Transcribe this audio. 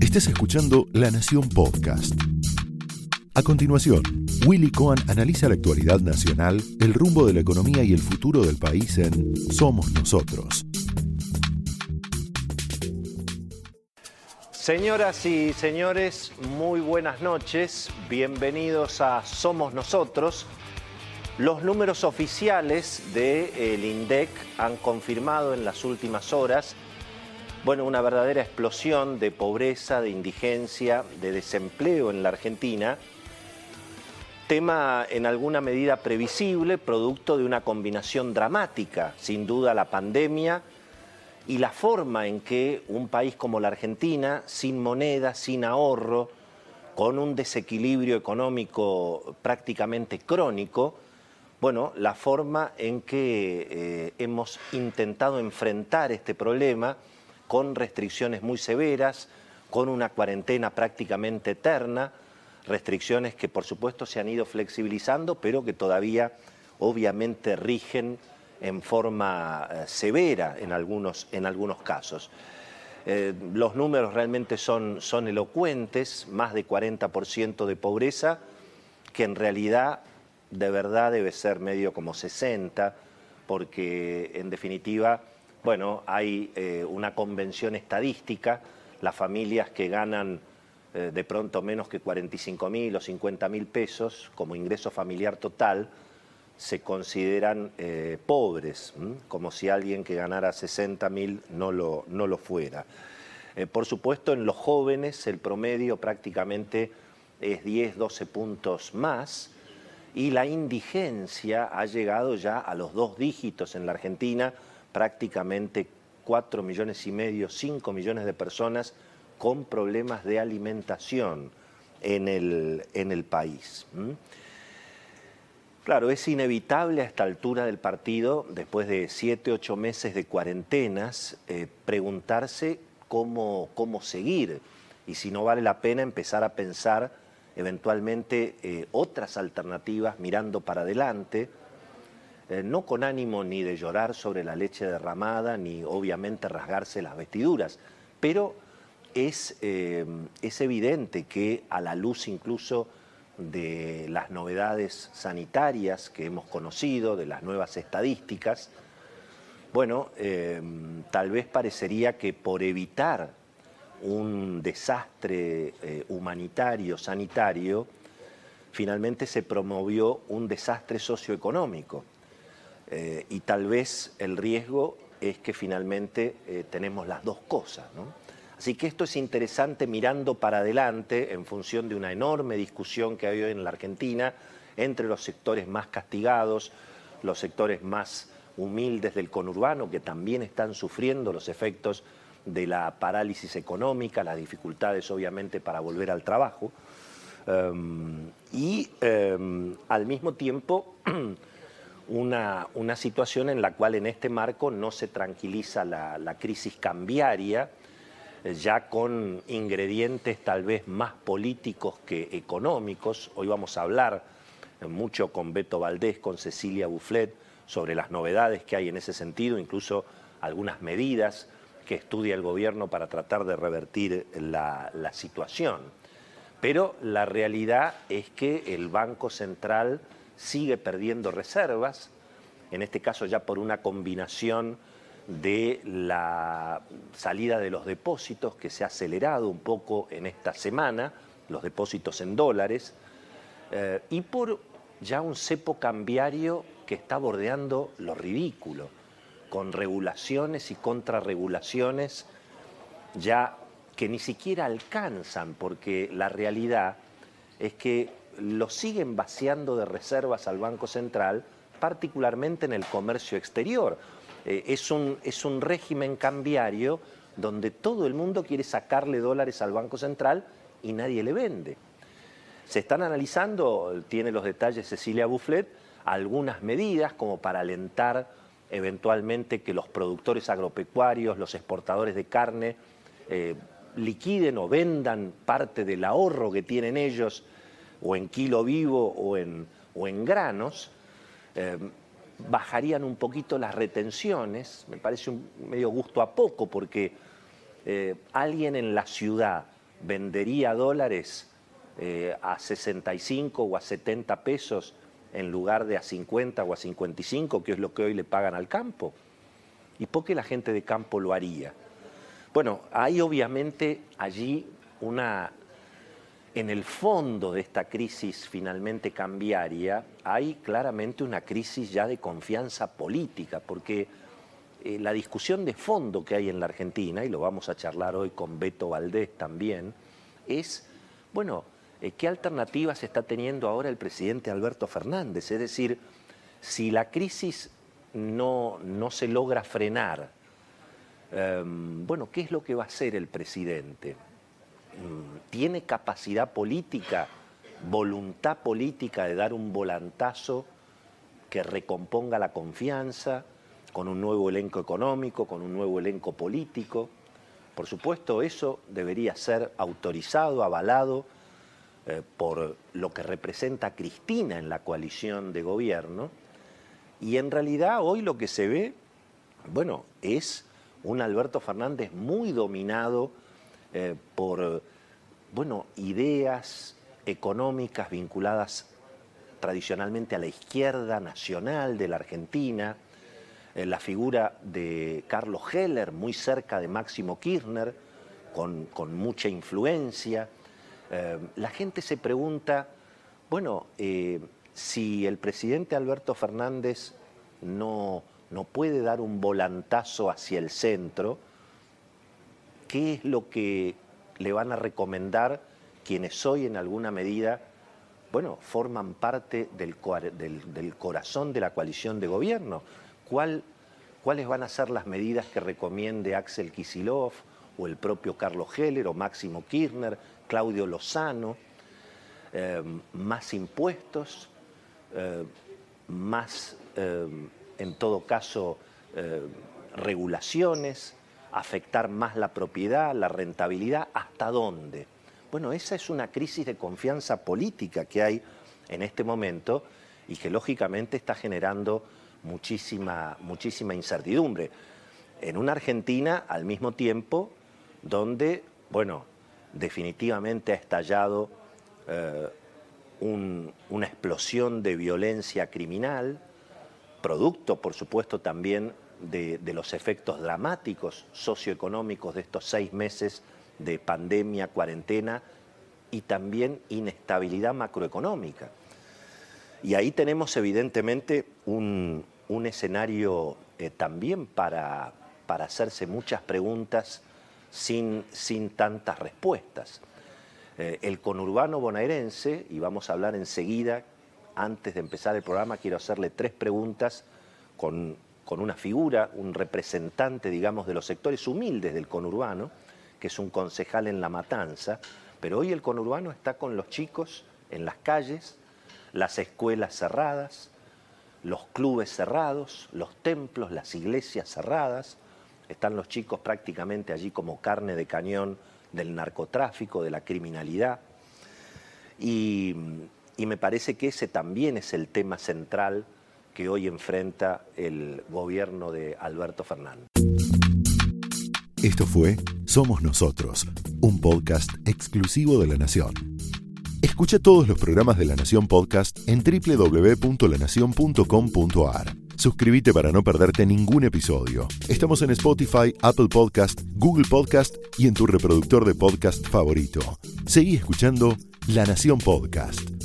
Estás escuchando La Nación Podcast. A continuación, Willy Cohen analiza la actualidad nacional, el rumbo de la economía y el futuro del país en Somos Nosotros. Señoras y señores, muy buenas noches. Bienvenidos a Somos Nosotros. Los números oficiales del INDEC han confirmado en las últimas horas bueno, una verdadera explosión de pobreza, de indigencia, de desempleo en la Argentina. Tema en alguna medida previsible, producto de una combinación dramática, sin duda la pandemia y la forma en que un país como la Argentina, sin moneda, sin ahorro, con un desequilibrio económico prácticamente crónico, bueno, la forma en que eh, hemos intentado enfrentar este problema con restricciones muy severas, con una cuarentena prácticamente eterna, restricciones que por supuesto se han ido flexibilizando, pero que todavía obviamente rigen en forma eh, severa en algunos, en algunos casos. Eh, los números realmente son, son elocuentes, más de 40% de pobreza, que en realidad de verdad debe ser medio como 60, porque en definitiva bueno, hay eh, una convención estadística, las familias que ganan eh, de pronto menos que 45 mil o 50 mil pesos como ingreso familiar total, se consideran eh, pobres, como si alguien que ganara 60 mil no lo, no lo fuera. por supuesto, en los jóvenes el promedio prácticamente es 10, 12 puntos más y la indigencia ha llegado ya a los dos dígitos en la Argentina, prácticamente 4 millones y medio, 5 millones de personas con problemas de alimentación en el, en el país. Claro, es inevitable a esta altura del partido, después de 7, 8 meses de cuarentenas, eh, preguntarse cómo, cómo seguir y si no vale la pena empezar a pensar eventualmente eh, otras alternativas mirando para adelante, eh, no con ánimo ni de llorar sobre la leche derramada, ni obviamente rasgarse las vestiduras, pero es, eh, es evidente que a la luz incluso de las novedades sanitarias que hemos conocido, de las nuevas estadísticas, bueno, eh, tal vez parecería que por evitar un desastre humanitario, sanitario, finalmente se promovió un desastre socioeconómico. Eh, y tal vez el riesgo es que finalmente eh, tenemos las dos cosas. Así que esto es interesante mirando para adelante en función de una enorme discusión que hay hoy en la Argentina entre los sectores más castigados, los sectores más humildes del conurbano que también están sufriendo los efectos de la parálisis económica, las dificultades obviamente para volver al trabajo, em, y em, al mismo tiempo una, situación en la cual en este marco no se tranquiliza la, crisis cambiaria, eh, ya con ingredientes tal vez más políticos que económicos. Hoy vamos a hablar eh, mucho con Beto Valdés, con Cecilia Bufflet, sobre las novedades que hay en ese sentido, incluso algunas medidas que estudia el gobierno para tratar de revertir la, la situación. Pero la realidad es que el Banco Central sigue perdiendo reservas, en este caso ya por una combinación de la salida de los depósitos que se ha acelerado un poco en esta semana, los depósitos en dólares, eh, y por ya un cepo cambiario que está bordeando lo ridículo, con regulaciones y contrarregulaciones ya que ni siquiera alcanzan, porque la realidad es que lo siguen vaciando de reservas al Banco Central, particularmente en el comercio exterior. Eh, es, un, es un régimen cambiario donde todo el mundo quiere sacarle dólares al Banco Central y nadie le vende. Se están analizando, tiene los detalles Cecilia Bufflet, algunas medidas como para alentar eventualmente que los productores agropecuarios, los exportadores de carne, eh, liquiden o vendan parte del ahorro que tienen ellos o en kilo vivo o en, o en granos, eh, bajarían un poquito las retenciones, me parece un medio gusto a poco porque eh, ¿alguien en la ciudad vendería dólares eh, a 65 o a 70 pesos en lugar de a 50 o a 55, que es lo que hoy le pagan al campo? ¿Y por qué la gente de campo lo haría? Bueno, hay obviamente allí una, en el fondo de esta crisis finalmente cambiaria, hay claramente una crisis ya de confianza política, porque eh, la discusión de fondo que hay en la Argentina, y lo vamos a charlar hoy con Beto Valdés también, es, bueno, eh, ¿qué alternativas está teniendo ahora el presidente Alberto Fernández? Es decir, si la crisis no, no se logra frenar, em, bueno, ¿qué es lo que va a hacer el presidente? ¿Tiene capacidad política, voluntad política de dar un volantazo que recomponga la confianza? con un nuevo elenco económico, con un nuevo elenco político. Por supuesto, eso debería ser autorizado, avalado eh, por lo que representa Cristina en la coalición de gobierno. Y en realidad hoy lo que se ve, bueno, es un Alberto Fernández muy dominado eh, por, bueno, ideas económicas vinculadas tradicionalmente a la izquierda nacional de la Argentina, eh, la figura de Carlos Heller, muy cerca de Máximo Kirchner, con, mucha influencia. Eh, la gente se pregunta, bueno, si el presidente Alberto Fernández no, no puede dar un volantazo hacia el centro, ¿qué es lo que le van a recomendar quienes hoy en alguna medida, bueno, forman parte del, corazón de la coalición de gobierno? cuáles van a ser las medidas que recomiende Axel Kisilov o el propio Carlos Heller o Máximo Kirchner, Claudio Lozano, eh, más impuestos, eh, más, eh, en todo caso, regulaciones, afectar más la propiedad, la rentabilidad, ¿hasta dónde? Bueno, esa es una crisis de confianza política que hay en este momento y que lógicamente está generando muchísima, muchísima incertidumbre. En una Argentina, al mismo tiempo, donde, bueno, definitivamente ha estallado eh, una explosión de violencia criminal, producto, por supuesto, también de, los efectos dramáticos socioeconómicos de estos seis meses de pandemia, cuarentena y también inestabilidad macroeconómica. Y ahí tenemos evidentemente un, un escenario eh, también para, para, hacerse muchas preguntas sin, sin tantas respuestas. Eh, el conurbano bonaerense, y vamos a hablar enseguida, antes de empezar el programa, quiero hacerle tres preguntas con, con una figura, un representante, digamos, de los sectores humildes del conurbano, que es un concejal en La Matanza, pero hoy el conurbano está con los chicos en las calles, las escuelas cerradas, los clubes cerrados, los templos, las iglesias cerradas, están los chicos prácticamente allí como carne de cañón del narcotráfico, de la criminalidad. Y, me parece que ese también es el tema central que hoy enfrenta el gobierno de Alberto Fernández. Esto fue Somos Nosotros, un podcast exclusivo de la Nación. Escucha todos los programas de La Nación Podcast en www.lanacion.com.ar. Suscríbete para no perderte ningún episodio. Estamos en Spotify, Apple Podcast, Google Podcast y en tu reproductor de podcast favorito. Seguí escuchando La Nación Podcast.